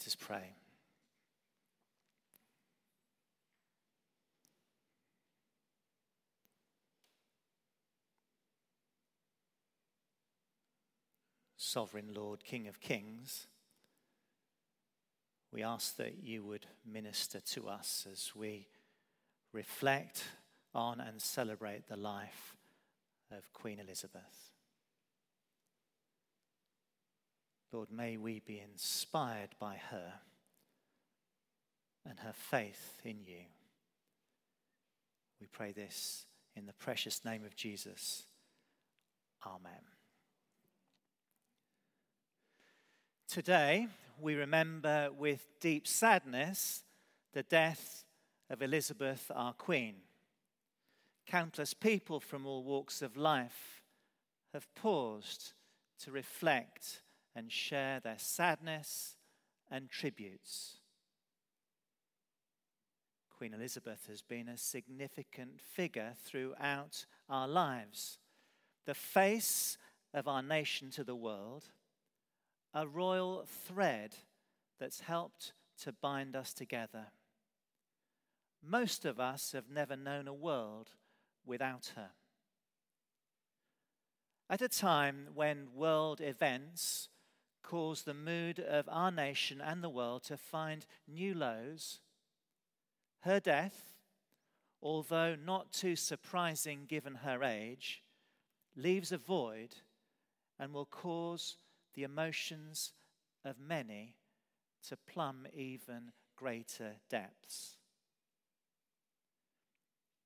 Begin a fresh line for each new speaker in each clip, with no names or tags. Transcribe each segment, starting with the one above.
Let us pray. Sovereign Lord, King of Kings, we ask that you would minister to us as we reflect on and celebrate the life of Queen Elizabeth. Lord, may we be inspired by her and her faith in you. We pray this in the precious name of Jesus. Amen. Today, we remember with deep sadness the death of Elizabeth, our Queen. Countless people from all walks of life have paused to reflect and share their sadness and tributes. Queen Elizabeth has been a significant figure throughout our lives, the face of our nation to the world, a royal thread that's helped to bind us together. Most of us have never known a world without her. At a time when world events cause the mood of our nation and the world to find new lows, her death, although not too surprising given her age, leaves a void and will cause the emotions of many to plumb even greater depths.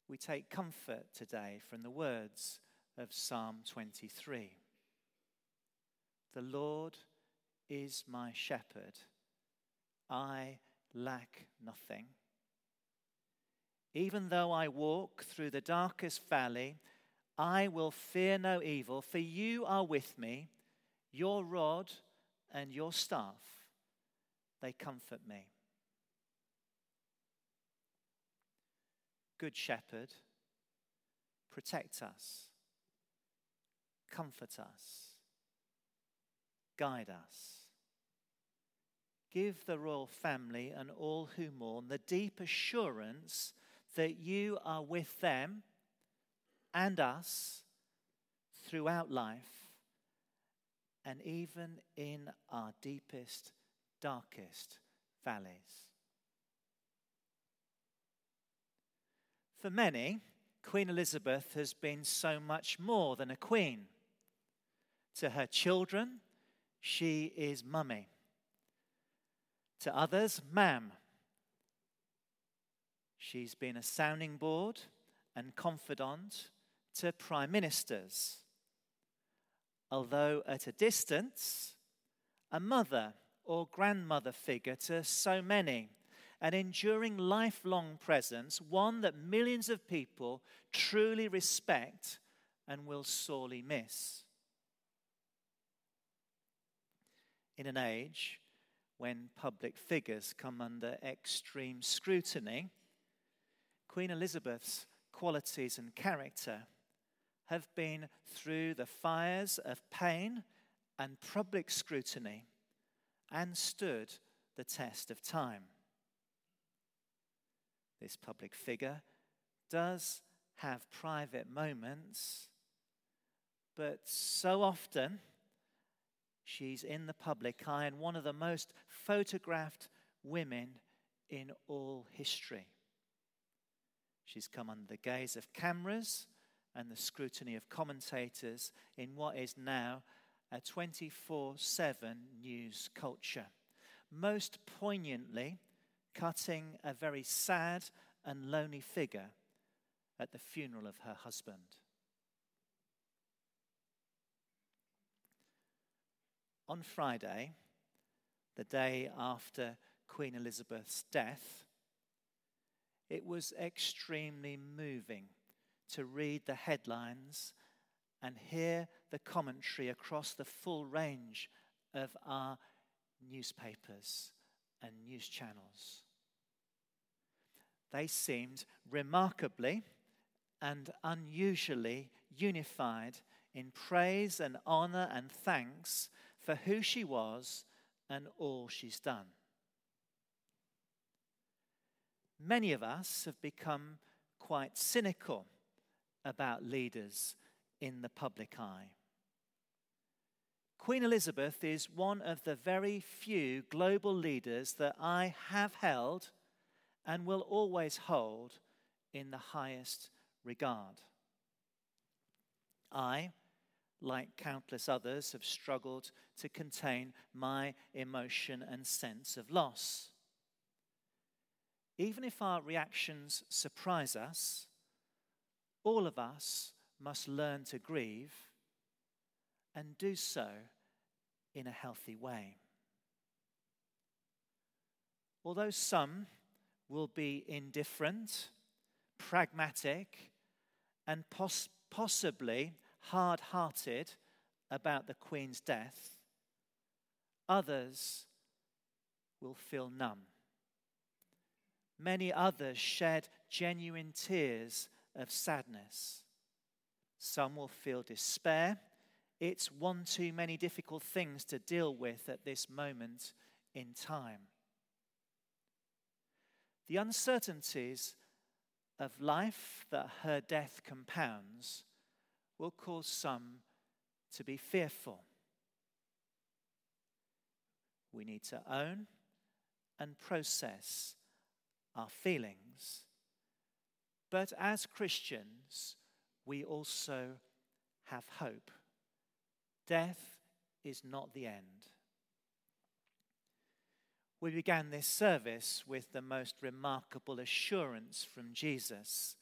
We take comfort today from the words of Psalm 23. The Lord is my shepherd. I lack nothing. Even though I walk through the darkest valley, I will fear no evil, for you are with me. Your rod and your staff, they comfort me. Good shepherd, protect us, comfort us, guide us. Give the royal family and all who mourn the deep assurance that you are with them and us throughout life and even in our deepest, darkest valleys. For many, Queen Elizabeth has been so much more than a queen. To her children, she is mummy. To others, ma'am. She's been a sounding board and confidant to prime ministers although at a distance, a mother or grandmother figure to so many, an enduring lifelong presence, one that millions of people truly respect and will sorely miss. In an age when public figures come under extreme scrutiny, Queen Elizabeth's qualities and character have been through the fires of pain and public scrutiny and stood the test of time. This public figure does have private moments, but so often she's in the public eye and one of the most photographed women in all history. She's come under the gaze of cameras and the scrutiny of commentators in what is now a 24 7 news culture. Most poignantly, cutting a very sad and lonely figure at the funeral of her husband. On Friday, the day after Queen Elizabeth's death, it was extremely moving to read the headlines and hear the commentary across the full range of our newspapers and news channels. They seemed remarkably and unusually unified in praise and honor and thanks for who she was and all she's done. many of us have become quite cynical about leaders in the public eye. Queen Elizabeth is one of the very few global leaders that I have held and will always hold in the highest regard. I, like countless others, have struggled to contain my emotion and sense of loss. Even if our reactions surprise us, all of us must learn to grieve and do so in a healthy way. Although some will be indifferent, pragmatic, and pos- possibly hard hearted about the Queen's death, others will feel numb. Many others shed genuine tears of sadness. Some will feel despair it's one too many difficult things to deal with at this moment in time. The uncertainties of life that her death compounds will cause some to be fearful. We need to own and process our feelings. But as Christians, we also have hope. Death is not the end. We began this service with the most remarkable assurance from Jesus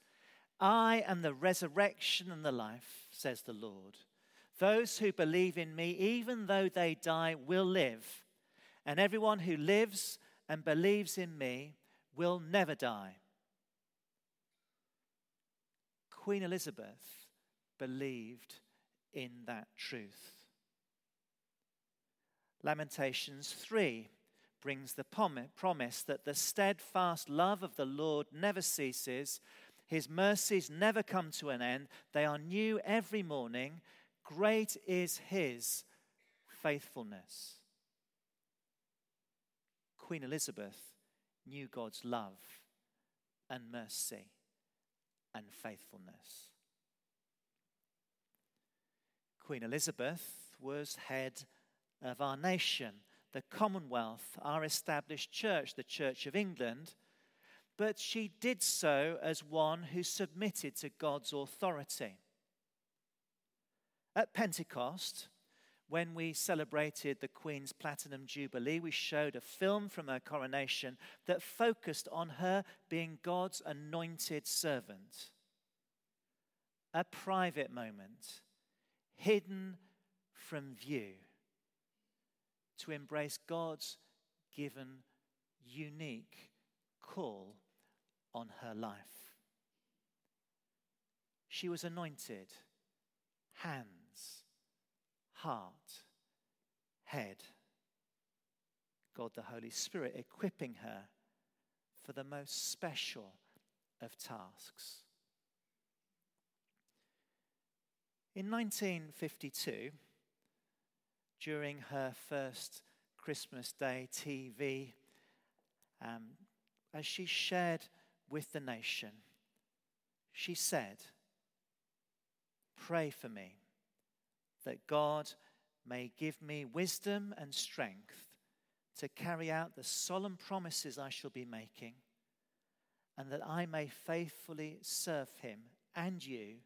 I am the resurrection and the life, says the Lord. Those who believe in me, even though they die, will live. And everyone who lives and believes in me will never die. Queen Elizabeth believed in that truth. Lamentations 3 brings the promise that the steadfast love of the Lord never ceases, his mercies never come to an end, they are new every morning. Great is his faithfulness. Queen Elizabeth knew God's love and mercy and faithfulness. Queen Elizabeth was head of our nation, the Commonwealth, our established church, the Church of England, but she did so as one who submitted to God's authority. At Pentecost, when we celebrated the Queen's Platinum Jubilee, we showed a film from her coronation that focused on her being God's anointed servant. A private moment, hidden from view to embrace God's given unique call on her life. She was anointed, hands, heart, head. God the Holy Spirit equipping her for the most special of tasks. In 1952, during her first Christmas Day TV um, as she shared with the nation. She said, Pray for me that God may give me wisdom and strength to carry out the solemn promises I shall be making, and that I may faithfully serve Him and you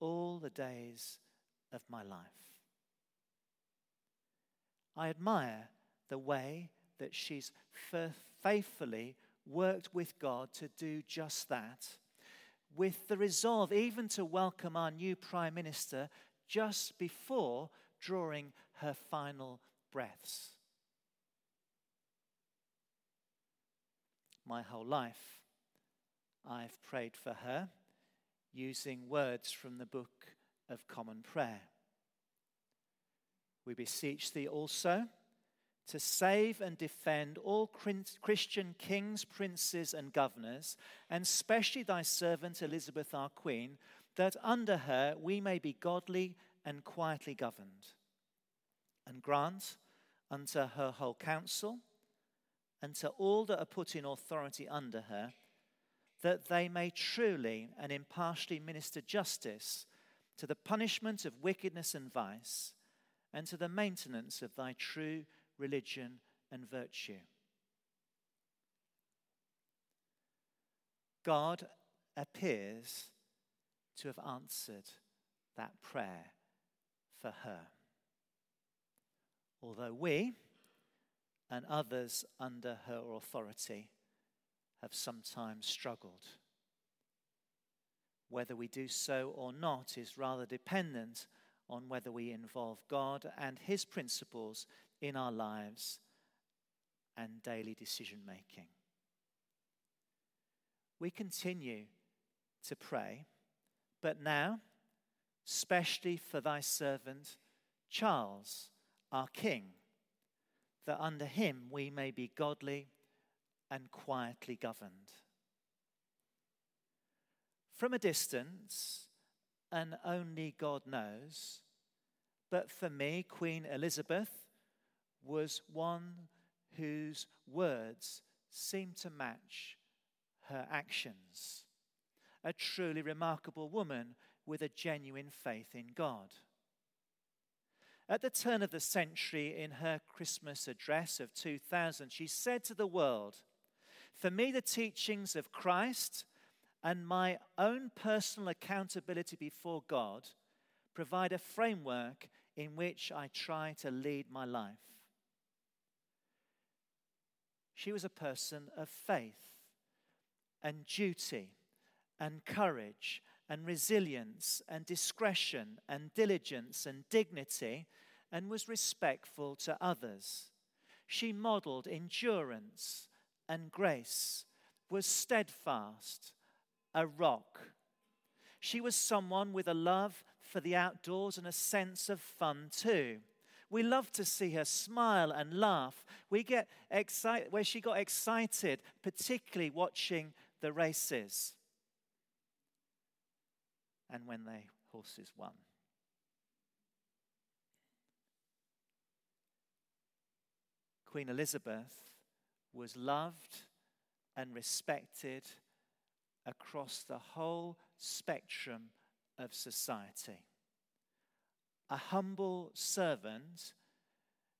all the days of my life. I admire the way that she's faithfully worked with God to do just that, with the resolve even to welcome our new Prime Minister just before drawing her final breaths. My whole life, I've prayed for her using words from the Book of Common Prayer. We beseech thee also to save and defend all Christian kings, princes, and governors, and specially thy servant Elizabeth our Queen, that under her we may be godly and quietly governed. And grant unto her whole council, and to all that are put in authority under her, that they may truly and impartially minister justice to the punishment of wickedness and vice, and to the maintenance of thy true religion and virtue. God appears to have answered that prayer for her. Although we and others under her authority have sometimes struggled. Whether we do so or not is rather dependent on whether we involve God and His principles in our lives and daily decision making. We continue to pray, but now, specially for thy servant Charles, our King, that under him we may be godly and quietly governed. From a distance, and only God knows, but for me, Queen Elizabeth was one whose words seemed to match her actions. A truly remarkable woman with a genuine faith in God. At the turn of the century, in her Christmas address of 2000, she said to the world, For me, the teachings of Christ and my own personal accountability before God provide a framework in which I try to lead my life. She was a person of faith and duty and courage and resilience and discretion and diligence and dignity and was respectful to others. She modeled endurance and grace, was steadfast, a rock. She was someone with a love for the outdoors and a sense of fun too. We love to see her smile and laugh. We get excited where she got excited, particularly watching the races and when the horses won. Queen Elizabeth was loved and respected across the whole spectrum of society. A humble servant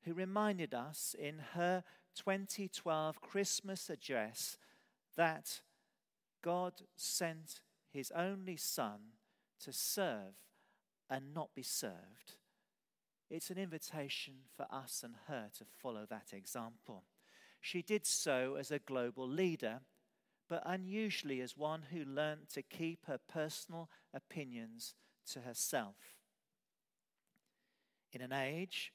who reminded us in her 2012 Christmas address that God sent his only Son to serve and not be served. It's an invitation for us and her to follow that example. She did so as a global leader, but unusually as one who learnt to keep her personal opinions to herself. In an age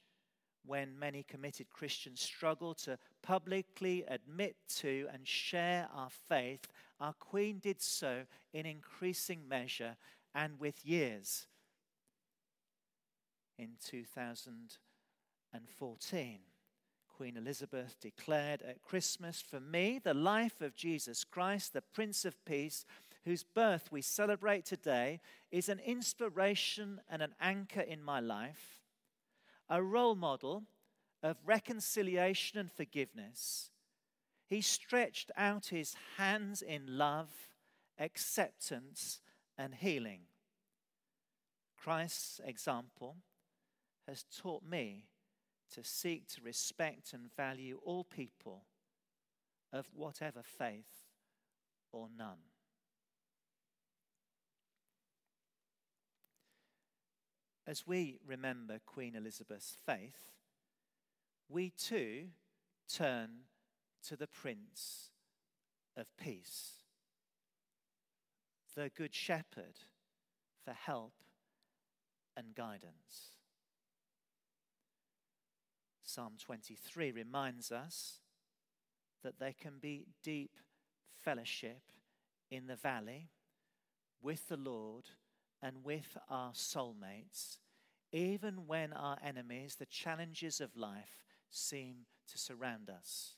when many committed Christians struggle to publicly admit to and share our faith, our Queen did so in increasing measure and with years. In 2014, Queen Elizabeth declared at Christmas, For me, the life of Jesus Christ, the Prince of Peace, whose birth we celebrate today, is an inspiration and an anchor in my life, a role model of reconciliation and forgiveness. He stretched out his hands in love, acceptance, and healing. Christ's example has taught me to seek to respect and value all people of whatever faith or none. As we remember Queen Elizabeth's faith, we too turn to the Prince of Peace the Good Shepherd for help and guidance. Psalm 23 reminds us that there can be deep fellowship in the valley with the Lord and with our soulmates, even when our enemies, the challenges of life, seem to surround us.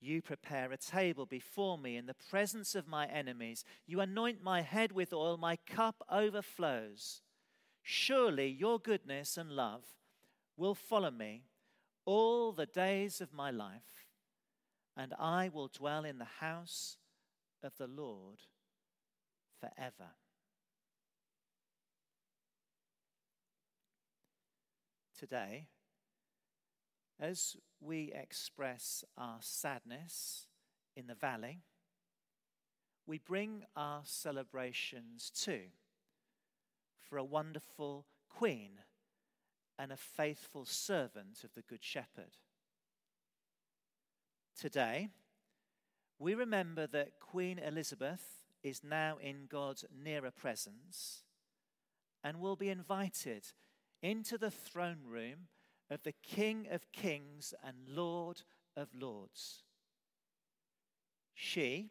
You prepare a table before me in the presence of my enemies. You anoint my head with oil, my cup overflows. Surely your goodness and love will follow me all the days of my life, and I will dwell in the house of the Lord forever. Today, as we express our sadness in the valley, we bring our celebrations too for a wonderful queen and a faithful servant of the Good Shepherd. Today, we remember that Queen Elizabeth is now in God's nearer presence and will be invited into the throne room of the King of Kings and Lord of Lords. She,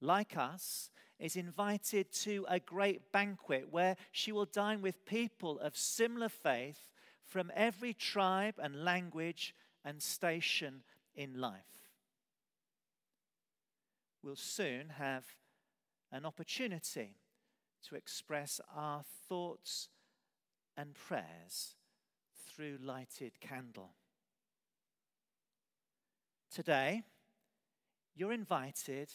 like us, is invited to a great banquet where she will dine with people of similar faith from every tribe and language and station in life. We'll soon have an opportunity to express our thoughts and prayers through lighted candle. Today, you're invited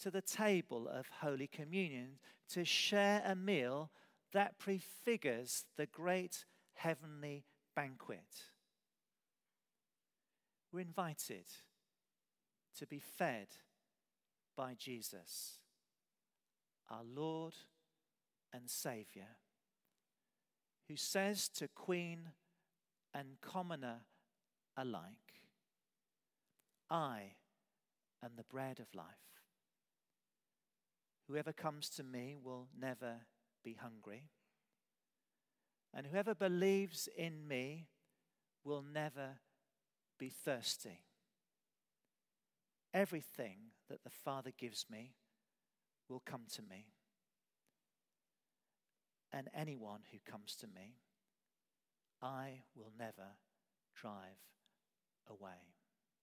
to the table of Holy Communion to share a meal that prefigures the great heavenly banquet. We're invited to be fed by Jesus, our Lord and Saviour, who says to Queen and commoner alike, I am the bread of life. Whoever comes to me will never be hungry, and whoever believes in me will never be thirsty. Everything that the Father gives me will come to me, and anyone who comes to me, I will never drive away.